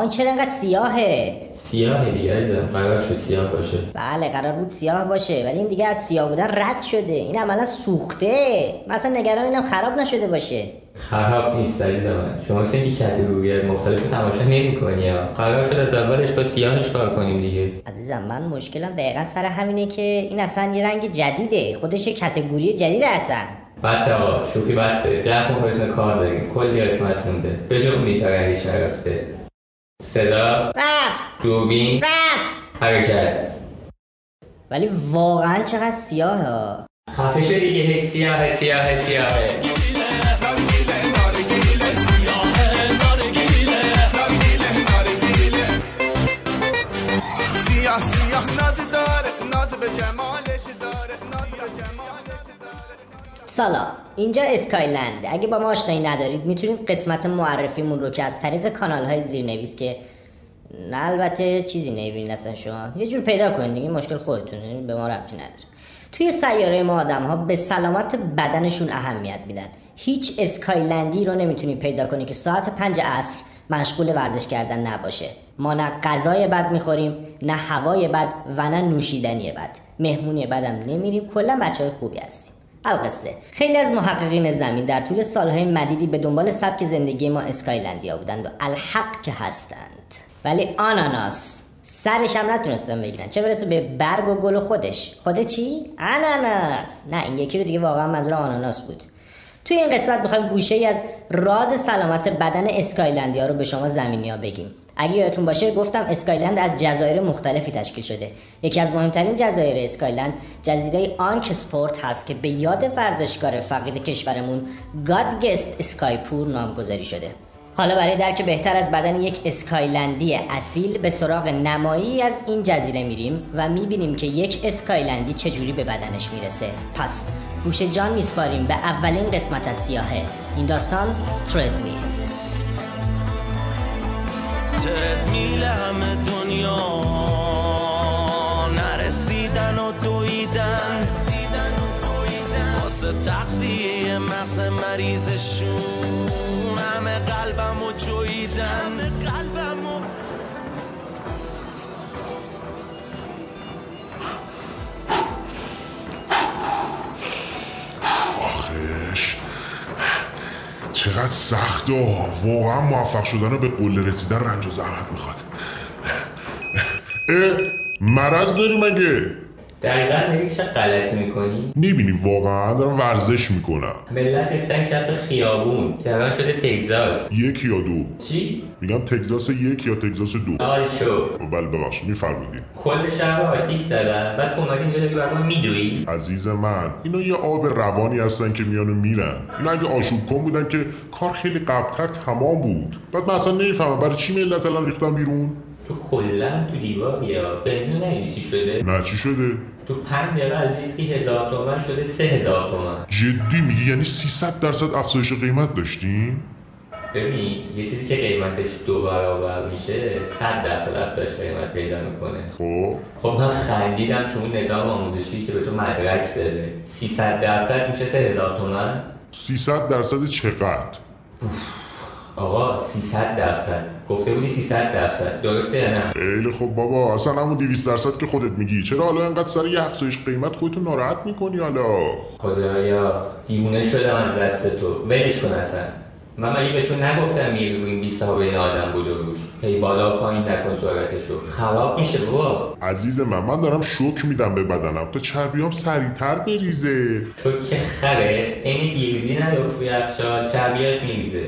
این چرا انقدر سیاهه؟ سیاه دیگه عزیزم. قرار شد سیاه باشه. بله قرار بود سیاه باشه ولی این دیگه از سیاه بودن رد شده. این عملا سوخته. مثلا نگران اینم خراب نشده باشه. خراب نیست عزیز من شما که اینکه کتگوری مختلف تماشا نمی‌کنی ها قرار شد از اولش با سیاهش کار کنیم دیگه. عزیزم من مشکلم دقیقا سر همینه که این اصلا یه رنگ جدیده. خودش کتگوری جدیده اصلا. بس آقا شوخی بسته. جمع خودتون کار داریم. کلی قسمت مونده. بجا اون میتارنگی شرفته صدا. رفت. دوربین رفت. حرکت. ولی واقعا چقدر سیاهه. ها خفه دیگه هی سیاه سیاه سیاهه. سیاه سلام اینجا اسکایلند. اگه با ما آشنایی ندارید می‌تونید قسمت معرفیمون رو که از طریق کانال های زیرنویس که نه البته چیزی نمی‌بینید اصلا شما. یه جور پیدا کنید دیگه مشکل خودتونه به ما ربطی نداره. توی سیاره ما آدم ها به سلامت بدنشون اهمیت میدن. هیچ اسکایلندی رو نمی‌تونی پیدا کنی که ساعت پنج عصر مشغول ورزش کردن نباشه. ما نه غذای بد می‌خوریم نه هوای بد و نه نوشیدنی بد. مهمونی بدم نمیریم کلا بچه های خوبی هستیم. القصه خیلی از محققین زمین در طول سالهای مدیدی به دنبال سبک زندگی ما اسکایلندیا بودند و الحق که هستند. ولی آناناس سرش هم نتونستن بگیرن. چه برسه به برگ و گل خودش. خود چی؟ آناناس. نه این یکی رو دیگه واقعا منظور آناناس بود. توی این قسمت می‌خوایم گوشه ای از راز سلامت بدن اسکایلندیا رو به شما زمینی ها بگیم. اگه یادتون باشه گفتم اسکایلند از جزایر مختلفی تشکیل شده. یکی از مهمترین جزایر اسکایلند جزیره آنک سپورت هست که به یاد ورزشکار فقید کشورمون گادگست اسکایپور نامگذاری شده. حالا برای درک بهتر از بدن یک اسکایلندی اصیل به سراغ نمایی از این جزیره میریم و می‌بینیم که یک اسکایلندی چجوری به بدنش می‌رسه. پس گوش جان میسپاریم به اولین قسمت از سیاهه. این داستان تردمیل ترد میل همه دنیا. نرسیدن و دویدن. واسه تغذیه مغز مریضشون. همه قلبم و جویدن چقدر سخت و واقعا موفق شدن و به قله رسیدن رنج و زحمت می‌خواد. اه مرض داری مگه؟ دقیقا داری چه غلطی می‌کنی؟ می‌بینی واقعا دارم ورزش می‌کنم. ملت ریختن کف خیابون. تهران شده تگزاس. یک یا دو. چی؟ میگم تگزاس یک یا تگزاس دو. آی شو. بله ببخشید میفرمودی کل شهر رو آتیش زدن. بعد تو اومدی اینجا داری برای ما میدوی؟ عزیز من اینا یه آب روانی هستن که میان و میرن. اینا اگه آشوب کن بودن که کار خیلی قبلتر تمام بود. بعد من اصلا نمی‌فهمم برای چی ملت الان ریختن بیرون؟ تو کلا تو دیواری یا بنزین ندیدی چی شده؟ نه چی شده؟ تو پنج دقیقه از لیتری هزار تومن شده سه هزار تومن. جدی میگی؟ یعنی 300 درصد افزایش قیمت داشتیم؟ ببین یه چیزی که قیمتش دو برابر میشه صد درصد افزایش قیمت پیدا می‌کنه. خب؟ خب من خندیدم تو اون نظام آموزشی که به تو مدرک بده 300 درصد میشه سه هزار تومن؟ 300 درصد چقدر؟ آقا 300 درصد. گفته بودی 300 درصد. درسته یا نه؟ خیلی خب بابا. اصلا همون 200 درصد که خودت میگی. چرا حالا انقدر سر یه افزایش قیمت خودتو ناراحت می‌کنی حالا؟ خدایا دیوونه شدم از دست تو. ولش کن اصلا. من مگه به تو نگفتم یه رو این بیست ها بین آدم بود و روش. هی بالا پایین نکن سرعتشو خراب میشه بابا. عزیز من من دارم شوک میدم به بدنم. تا چربیام سریعتر بریزه. تو که خره. این گیریزی ندفت روی اخشار چربیات میریزه.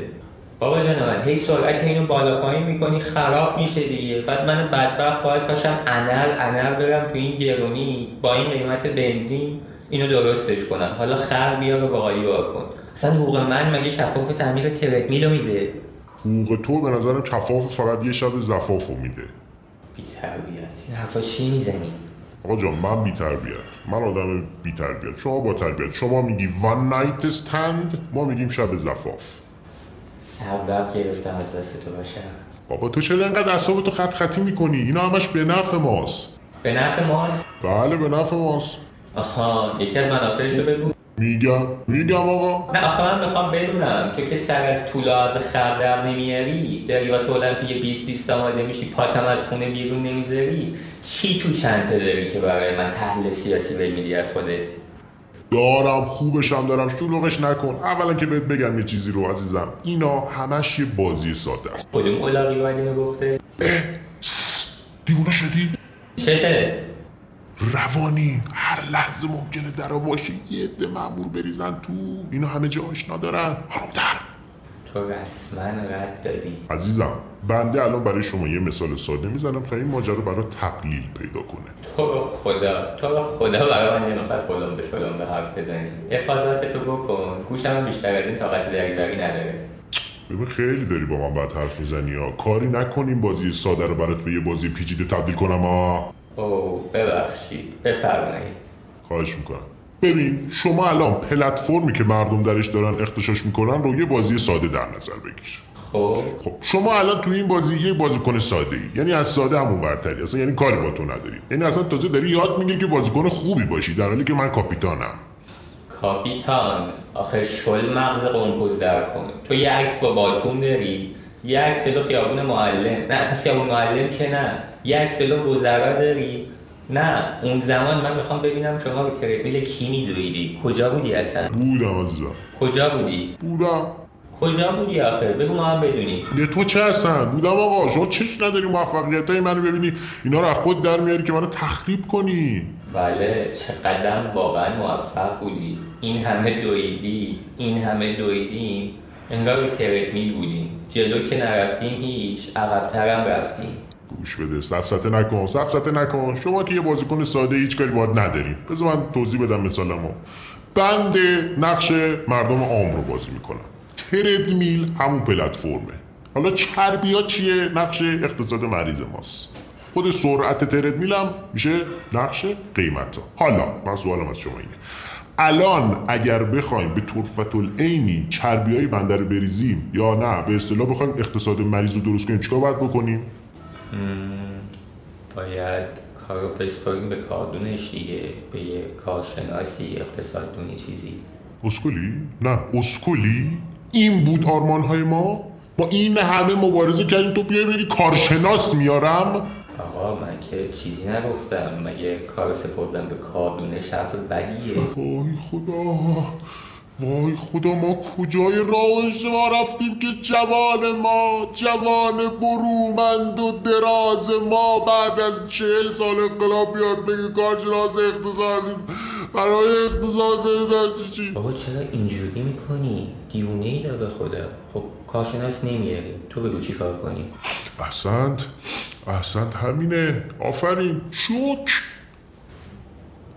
بابا جان من هی سرعت اینو بالا پایین می‌کنی خراب میشه دیگه. بعد من بدبخت باید باشم انل انل برم تو این گرونی با این قیمت بنزین اینو درستش کنم. حالا خر بیا رو باقالی بار کن. اصلا حقوق من مگه کفاف تعمیر تردمیل میده؟ حقوق تو به نظرم کفاف فقط یه شب زفافو میده. بی تربیت این حرفا چی می‌زنی؟ آقا جان من بی تربیت من آدم بی تربیت شما با تربیت. شما میگی وان نایت استند ما میگیم شب زفاف. سبب گرفتم از دست تو باشم بابا تو چرا انقدر اعصابتو خط خطی می‌کنی؟ اینا همش به نفع ماست. به نفع ماست؟ بله به نفع ماست. آها یکی از منافعشو بگو. میگم میگم آقا. نه آخه من می‌خوام بدونم تو که سر از طولاز خر در نمیاری داری واسه المپیک 20 20 آماده میشی پاتم از خونه بیرون نمی‌ذاری؟ چی تو چنته داری که برای من تحلیل سیاسی بگیری از خودت؟ دارم خوبشم دارم. شلوغش نکن. اولا که بهت بگم یه چیزی رو عزیزم. اینا همش یه بازی ساده است. کدوم اولاقی باید اینو گفته؟ دیوونه شدی؟ چته؟ روانی. هر لحظه ممکنه درا باشه یه عده مامور بریزن تو. اینا همه جا آشنا دارن. آرومتر. تو رسما رد دادی. عزیزم بنده الان برای شما یه مثال ساده می‌زنم تا این ماجرا برای تقلیل پیدا کنه. تو خدا تو خدا برای من نمی‌خواد فلان به فلان به حرف بزنی. افاظات تو بکن. گوشم بیشتر از این طاقت دریوری نداره. ببین خیلی داری با من بعد حرف می‌زنی ها. کاری نکنیم بازی ساده رو برات به یه بازی پیچیده تبدیل کنم ها. او ببخشید. بفرمایید. خواهش می‌کنم. ببین شما الان پلتفرمی که مردم درش دارن اختشاش می‌کنن رو یه بازی ساده در نظر بگیر خب. خب شما الان تو این بازی یه بازیکن ساده ای یعنی از ساده همون برتری اصلا یعنی کاری با تو نداری. یعنی اصلا تازه داری یاد میگه که بازیکن خوبی باشی در حالی که من کاپیتانم. کاپیتان. آخه شل مغز قمپوز در کن تو یه عکس با باتون داری یه عکس جلو خیابون معلم. نه اصلا خیابون معلم که نه. یه عکس جلو گذرا داری. نه اون زمان من می‌خوام ببینم شما ترپیل کی میدویدی؟ کجا بودی اصلا؟ بودم عزیزم. کجا بودی؟ بودم. کجا بودی آخه؟ بگو ما هم بدونیم. به تو چه هستن؟ بودم آقا شما چش نداری موفقیت های منو ببینی. اینا رو از خود در میاری که منو تخریب کنی. بله چقدر واقعا موفق بودی. این همه دویدی این همه دویدیم. انگار رو تردمیل بودیم. جلو که نرفتیم هیچ عقبتر هم رفتیم. گوش بده. سفسته نکن سفسته نکن. شما که یه بازیکن ساده هیچ کاری باید نداریم بذار من توضیح بدم مثالمو. بند نقش مردم عام رو بازی می‌کنم. تردمیل همون پلتفرمه. حالا چربی ها چیه؟ نقش اقتصاد مریض ماست. خود سرعت تردمیل هم میشه نقش قیمت ها. حالا من سوالم از شما اینه. الان اگر بخوایم به طرفت العینی چربی های بنده رو بریزیم یا نه به اصطلاح بخوایم اقتصاد مریض رو درست کنیم چیکار باید بکنیم؟ باید کار رو بسپاریم به کاردونش دیگه به یه کارشناسی اقتصاددونی چیزی اسکولی؟ نه اسکولی؟ این بود آرمان های ما؟ با این همه مبارزه کردیم تو بیای بگی کارشناس میارم؟ آقا من که چیزی نگفتم مگه کار سپردن به کاردونش حرف بدیه خدا وای خدا ما کجای راه شما رفتیم که جوان ما جوان برومند و دراز ما بعد از چهل سال انقلاب بیاد بگه کارشناس اقتصادی برای اقتصاد چی بابا چرا اینجوری می‌کنی؟ دیونه ای به خدا. خب کارشناس نمیاری تو بگو چی کار کنی. احسنت. احسنت همینه. آفرین. شوک.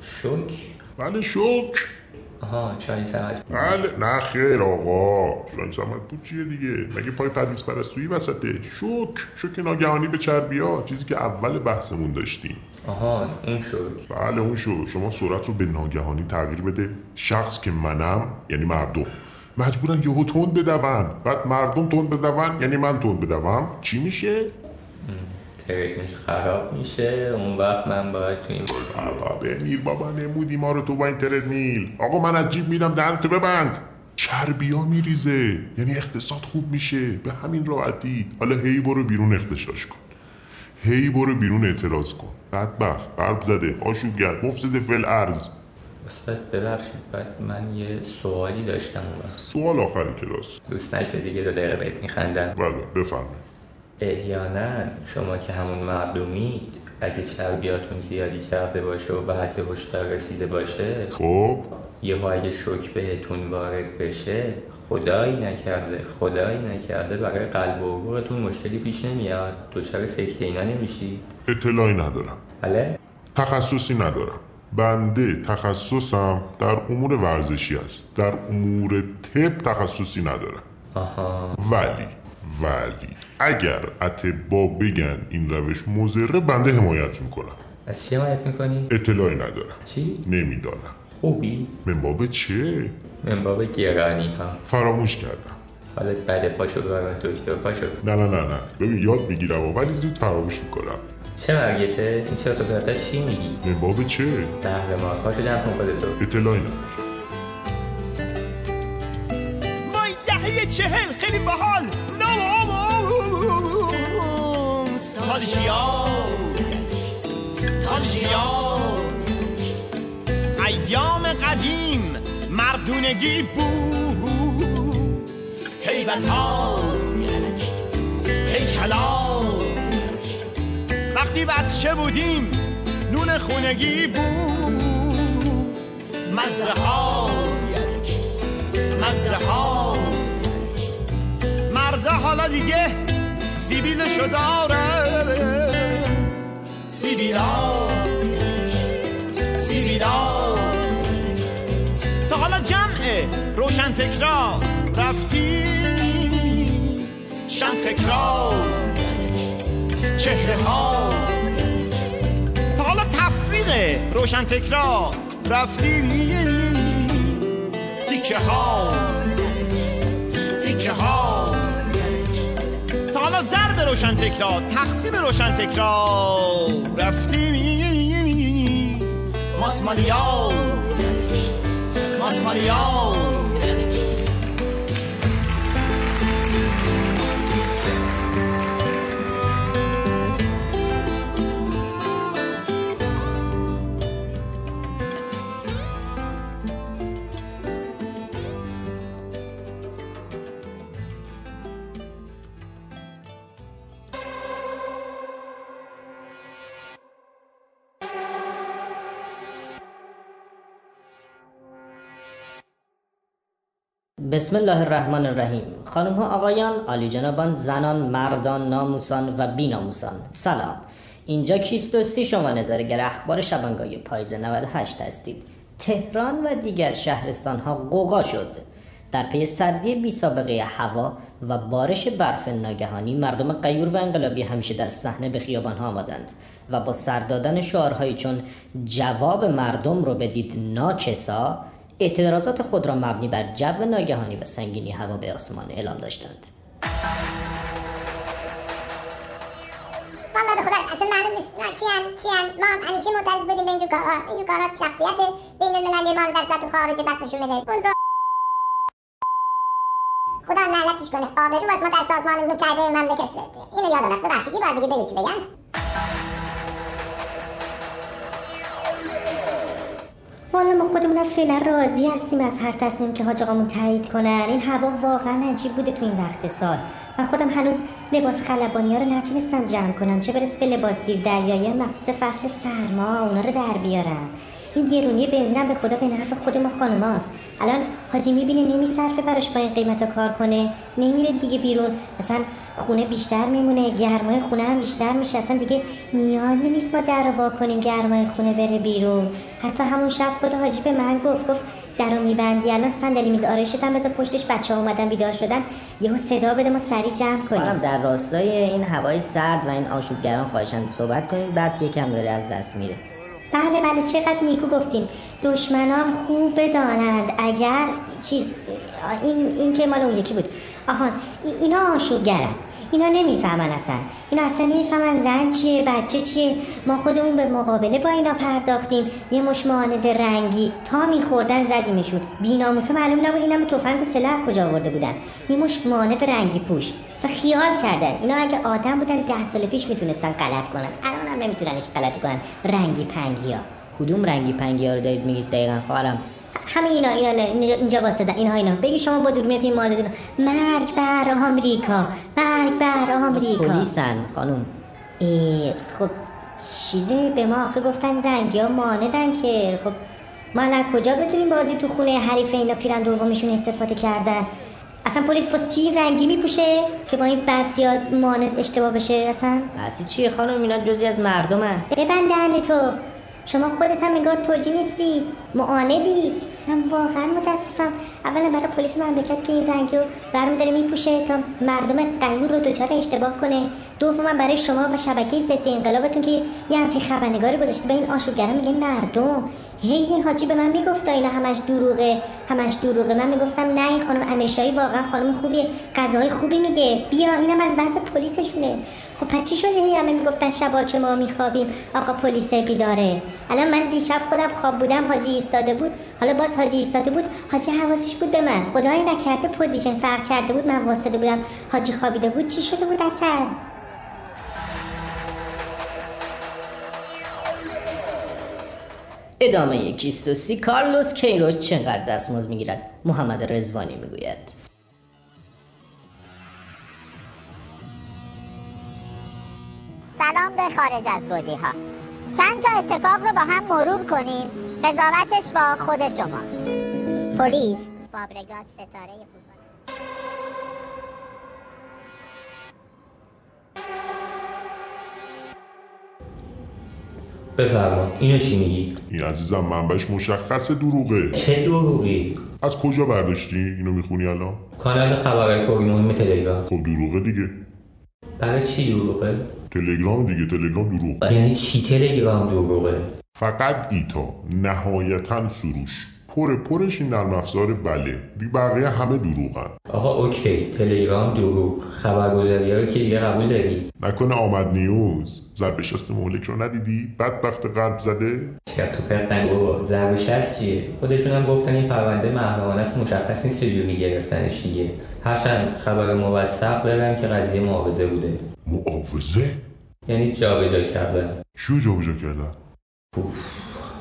شک بله شوک. آها چای سمت بله نه خیر آقا. شاید زحمت بود چیه دیگه؟ مگه پای پرویز پرستویی وسطه؟ شوک شوک ناگهانی به چربی ها چیزی که اول بحثمون داشتیم. آها اون شک بله اون شو شما سرعت رو به ناگهانی تغییر بده. شخص که منم یعنی مردم. مجبورن یهو تند بدون. بعد مردم تند بدون یعنی من تند بدوم چی میشه؟ ترکش خراب میشه اون وقت من باید تو این بمیر بابا نمودی ما رو تو با این تردمیل آقا من از جیب میدم دهنتو ببند. چربی ها میریزه یعنی اقتصاد خوب میشه. به همین راحتی. حالا هی برو بیرون اختشاش کن. هی برو بیرون اعتراض کن. بدبخت قلب زده آشوبگر مفسد فل ارز استاد ببخشید بعد من یه سوالی داشتم اون وقت. سوال آخری کلاس. دوست نشد دیگه دو دقیقه بهت میخندم؟ بله بفرمایید. احیانا شما که همون مردمید اگه چربیاتون زیادی کرده باشه و به حد هشدار رسیده باشه خب. یهو اگه شوک بهتون وارد بشه خدایی نکرده خدایی نکرده برای قلب و عروقتون مشکلی پیش نمیاد. دچار سکته اینا نمیشی اطلاعی ندارم. بله؟ تخصصی ندارم. بنده تخصصم در امور ورزشی است. در امور طب تخصصی ندارم. آها. ولی ولی اگر اتبا بگن این روش مزره بنده حمایت می‌کنم از چی حمایت می‌کنی؟ اطلاعی ندارم چی؟ نمی‌دانم خوبی؟ منباب چه؟ منباب گرانی ها فراموش کردم حالت بده پاشو برم دکتر پاشو نه نه نه نه ببین یاد می‌گیرم ولی زود فراموش می‌کنم چه مرگته؟ این چه تو چی میگی؟ منباب چه؟ زهر ما پاشو جمع کن خودتو اطلاعی ندارم وای دهه چهل نوستالژیا تالژیا ایام قدیم مردونگی بود. هیبت ها هیکلا وقتی بچه بودیم نون خونگی بود. مزه ها. مزه ها. مرده حالا دیگه سیبیلشو داره سیبیلا سیبیلا تا حالا جمع روشن فکرا رفتی؟ شن فکرا چهره ها تا حالا تفریق روشن فکرا رفتی؟ تیکه ها تیکه ها حالا ضرب روشن فکرا تقسیم روشن فکرا رفتی ماسمالیا ماسمالیا بسم الله الرحمن الرحیم خانم ها آقایان عالی جنابان زنان مردان ناموسان و بیناموسان سلام اینجا کیست و سی شما نظارگر اخبار شبانگاهی پاییز 98 هستید تهران و دیگر شهرستان ها قوقا شد در پی سردی بی سابقه هوا و بارش برف ناگهانی مردم غیور و انقلابی همیشه در صحنه به خیابان ها آمدند و با سر دادن شعارهایی چون جواب مردم رو بدید ناکسا اعتراضات خود را مبنی بر جو ناگهانی و سنگینی هوا به آسمان اعلام داشتند. والا به خدا اصلا معلوم نیست. نه چیان چیان ما هم همیشه معترض بودیم به اینجور کارها اینجور کارها شخصیت بین المللی ما رو در سطح خارج بد نشون بده اون رو خدا لعنتش کنه. آبرو واسه ما در سازمان متحده مملکت اینو یادم ببخشید یه بار دیگه بگو چی بگم. والا ما خودمون فعلا راضی هستیم از هر تصمیم که حاج آقامون تایید کنن. این هوا واقعا عجیب بوده تو این وقت سال. من خودم هنوز لباس خلبانی ها رو نتونستم جمع کنم. چه برسه به لباس زیر دریایی مخصوص فصل سرما اونا رو در بیارم. این گرونی بنزینم به خدا به نفع خود ما خانماست الان حاجی می‌بینه نمیصرفه براش با این قیمتا کار کنه نمیره دیگه بیرون. مثلا خونه بیشتر میمونه گرمای خونه هم بیشتر میشه. اصلا دیگه نیازی نیست ما در وا کنیم گرمای خونه بره بیرون. حتی همون شب خود حاجی به من گفت گفت درو میبندی. الان صندلی میز آرایشت هم بذار پشتش بچه ها اومدن بیدار شدن. یهو صدا بده ما سریع جمع کنیم. خانم در راستای این هوای سرد و این آشوبگران خواهشن صحبت کنیم. بس یکم داره از دست میره. بله بله چقدر نیکو گفتین دشمنان خوب بدانند. اگر چیز این, این که مال اون یکی بود. آهان ای- اینا آشوبگرن. اینا نمی‌فهمن اصلا. اینا اصلا نمی‌فهمن زن چیه بچه چیه. ما خودمون به مقابله با اینا پرداختیم. یه مش معاند رنگی تا میخوردن زدیمشون. بیناموسا معلوم نبود اینا به تفنگ و سلاح کجا آورده بودن. یه مش رنگی پوش. اصلا خیال کردن. اینا اگه آدم بودن ده سال پیش می‌تونستن غلط کنن. الان هم نمی‌تونن هیچ غلطی کنن. رنگی پنگی ها کدوم رنگی پنگی ها رو دارید میگید؟ دقیقا خواهرم. همه اینا اینا اینجا, واسدن اینا اینا. بگی شما با دوربینت این مال مرگ بر آمریکا. مرگ بر آمریکا. پلیسن خانم. ای خب چیزی به ما آخه گفتن رنگی ها ماندن که خب ما الان کجا بدونیم بازی تو خونه حریف اینا پیرن دومشون استفاده کردن؟ اصلا پلیس واسه چی رنگی میپوشه که با این بسیات ماند اشتباه بشه اصلا؟ بسی چیه خانم؟ اینا جزی از مردمن. ببند دهن تو. شما خودت هم انگار توجی نیستی. معاندی. من واقعا متاسفم. اولا برای پلیس مملکت که این رنگی رو برمی داره میپوشه تا مردم غیور رو دچار اشتباه کنه. دوما برای شما و شبکه ضد انقلابتون که یه همچین خبرنگاری گذاشته به این آشوبگرا میگه مردم. هی هی حاجی به من می‌گفت اینا همش دروغه همش دروغه. من می‌گفتم نه این خانم امیرشاهی واقعا خانم خوبیه غذای خوبی میده. بیا اینم از وضع پلیسشونه. خب پس چی شده؟ هی همه می‌گفتن شبا که ما میخوابیم. آقا پلیس بیداره الان من دیشب خودم خواب بودم حاجی ایستاده بود. حالا باز حاجی ایستاده بود حاجی حواسش بود به من. خدای نکرده position فرق کرده بود من واسطه بودم. حاجی خوابیده بود چی شده بود اصلا؟ ادامه کیست و سی کارلوس کیروش چقدر دستمزد می‌گیرد؟ محمد رزوانی می‌گوید. سلام به خارج از گودی ها چند تا اتفاق رو با هم مرور کنیم؟ قضاوتش با خود شما. پلیس فابرگاس ستاره فوتبال. بفرما. اینو چی میگی؟ این عزیزم منبعش مشخص دروغه. چه دروغی؟ از کجا برداشتی؟ اینو می‌خونی الان؟ کانال خبرهای فوری مهم تلگرام. خب دروغه دیگه. برای چی دروغه؟ تلگرام دیگه تلگرام دروغ یعنی چی تلگرام دروغه؟ فقط ایتا نهایتا سروش. پر پرش این نرم افزار بله. بی بقیه همه دروغن. آقا اوکی. تلگرام دروغ. خبرگزاری رو که دیگه قبول داری؟ نکنه آمد نیوز. ضرب شست مهلک رو ندیدی؟ بدبخت قلب زده؟ شب تو پرت نگو. ضرب شست چیه؟ خودشون هم گفتن این پرونده محرمانه است مشخص نیست چجوری گرفتنش دیگه. هرچند خبر موثق دارم که قضیه معاوضه بوده. معاوضه؟ یعنی جابجا کردن. چیو جابجا کردن؟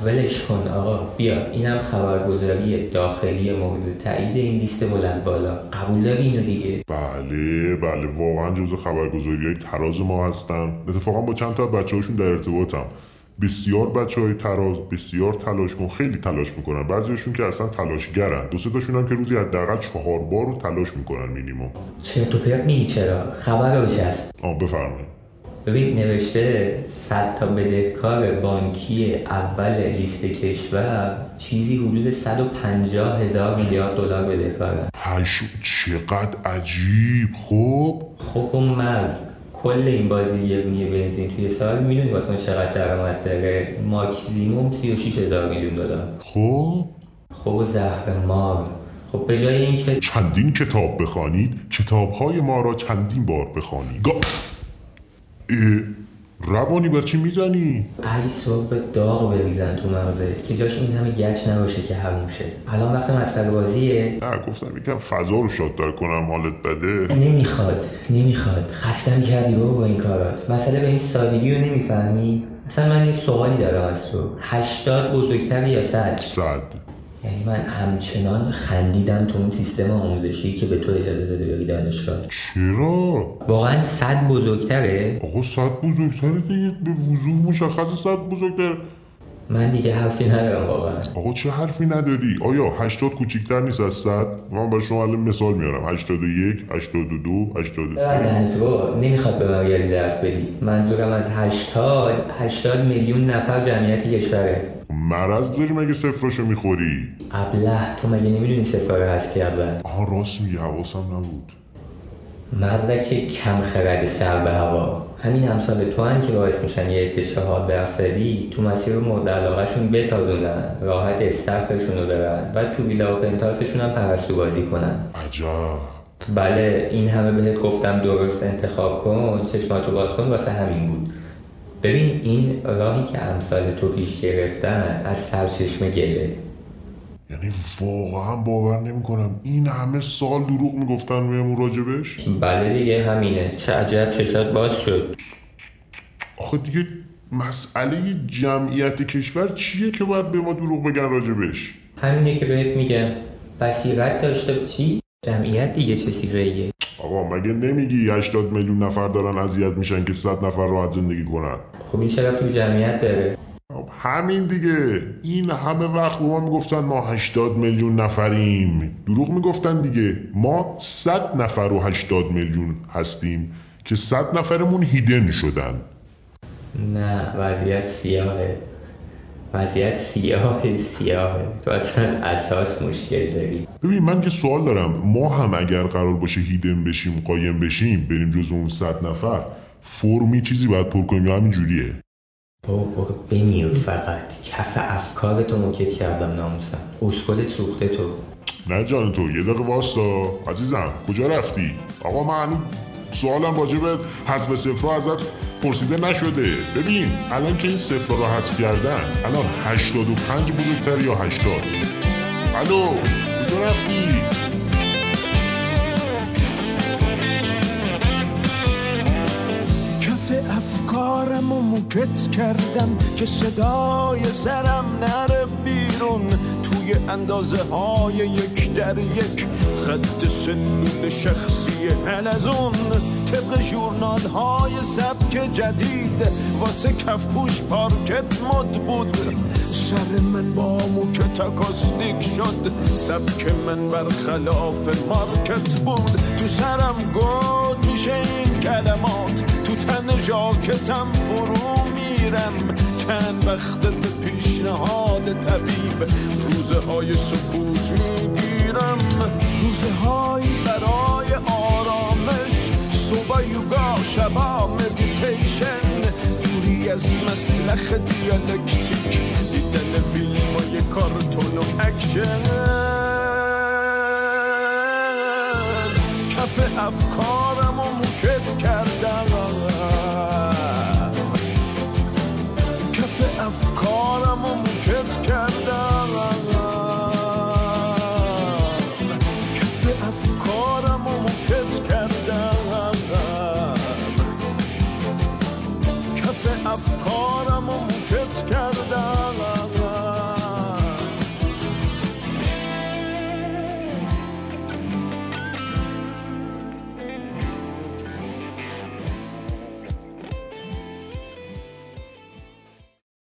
ولش کن آقا بیا اینم خبرگزاری داخلی مورد تایید این لیست بلند بالا. قبول داری اینو دیگه؟ بله بله. واقعا جزو خبرگزاری های تراز ما هستن. اتفاقا با چند تا بچه هاشون در ارتباطم. بسیار بچه های تراز بسیار تلاش کن خیلی تلاش می‌کنن. بعضیشون که اصلا تلاشگرن. دو سه تاشون هم که روزی حداقل چهار بار رو تلاش می‌کنن مینیمم. چرت و پرت چرا؟ خبر رو بچسب آه بفرمایید. ببین نوشته صد تا بدهکار بانکی اول لیست کشور چیزی حدود 150 هزار میلیارد دلار بدهکارن پشو چقدر عجیب. خب؟ خب اون مرد کل این بازی یه بنزین توی سال می‌دونی واسه چقدر درآمد داره؟ ماکسیموم 36 هزار میلیون دلار. خب؟ خب و زهر مار خب به جای اینکه چندین کتاب بخوانید کتابهای ما را چندین بار بخوانید. اه، روانی بر چی می‌زنی؟ ای صبح داغ بریزن تو مغزت که جاش این همه گچ نباشه که حروم شه. الان وقت مسخره بازیه. نه گفتم یکم فضا رو شادتر کنم حالت بده. نمی‌خواد نمی‌خواد. خستم کردی بابا با این کارات. مسئله به این سادگی رو نمی‌فهمی؟ اصلا من یه سوالی دارم از تو. هشتاد بزرگتر یا صد؟ صد. یعنی من همچنان خندیدم تو اون سیستم آموزشی که به تو اجازه داده بری دانشگاه. چرا؟ واقعا صد بزرگتره. آقا صد بزرگتره دیگه. به وضوح مشخص صد بزرگتر من دیگه حرفی ندارم واقعا. آقا چه حرفی نداری؟ آیا هشتاد کوچیکتر نیست از صد؟ من برای شما الان مثال میارم. هشتاد و یک، هشتاد و دو، هشتاد و سه. ببند تو نمی‌خواد به من ریاضی درس بدی. منظورم از هشتاد هشتاد میلیون نفر جمعیت کشوره. مرض داری مگه صفراشو می‌خوری؟ ابله تو مگه نمی‌دونی سفاره هست که اول آها راست میگه حواسم نبود. مردک کم خرد سر به هوا. همین امثال تو هم که باعث میشن یه عده چهار درصدی تو مسیر مورد علاقهشون بتازونن راحت استخرشون رو برن و تو ویلا و پنتاسشون هم پرستو بازی کنن. عجب. بله این همه بهت گفتم درست انتخاب کن چشماتو باز کن واسه همین بود. ببین این راهی که امثال تو پیش گرفتن از سرچشمه گله. یعنی واقعا باور نمی‌کنم. این همه سال دروغ می‌گفتن بهمون راجبش بله دیگه همینه. چه عجب چشات باز شد. آخه دیگه مسئله جمعیت کشور چیه که باید به ما دروغ بگن راجبش همینه که بهت میگم. بصیرت داشته چی؟ جمعیت دیگه چه سیغه آقا مگه نمیگی 80 میلیون نفر دارن اذیت میشن که 100 نفر راحت زندگی کنن؟ خب این چرا تو جمعیت داره؟ خب همین دیگه. این همه وقت به ما می‌گفتن ما 80 میلیون نفریم. دروغ می‌گفتن دیگه. ما 100 نفر و 80 میلیون هستیم که 100 نفرمون هیدن شدن. نه وضعیت سیاهه. وضعیت سیاه سیاهه. تو اصلا اساس مشکل داری. ببین من که سوال دارم. ما هم اگر قرار باشه هیدن بشیم قایم بشیم بریم جز اون 100 نفر فرمی چیزی باید پر کنیم یا همین جوریه بابا بمیر فقط. کف افکار تو موکت کردم ناموسم. اسکل سوخته تو. نه جان تو یه دقیقه واستا عزیزم کجا رفتی؟ آقا من سوالم راجع به حذف صفر ازت پرسیده نشده. ببین الان که این صفر رو حذف کردن الان 85 بزرگتر یا 80 الو کجا رفتی؟ افکارم و موکت کردم که صدای سرم نره بیرون. توی اندازه های یک در یک خط سلول شخصی هلزون طبق جورنال های سبک جدید واسه کفپوش پارکت مد بود. سر من با موکت آکوستیک شد. سبک من برخلاف market بود. تو سرم گود میشه این کلمات. تو تن ژاکتم فرو میرم. چند وقت به پیشنهاد طبیب روزه های سکوت می‌گیرم. روزه های برای آرامش. صبح یوگا شبا مدیتیشن دوری از مسلخ دیالکتیک. دیدن فیلم های کارتون و اکشن. کف افکارم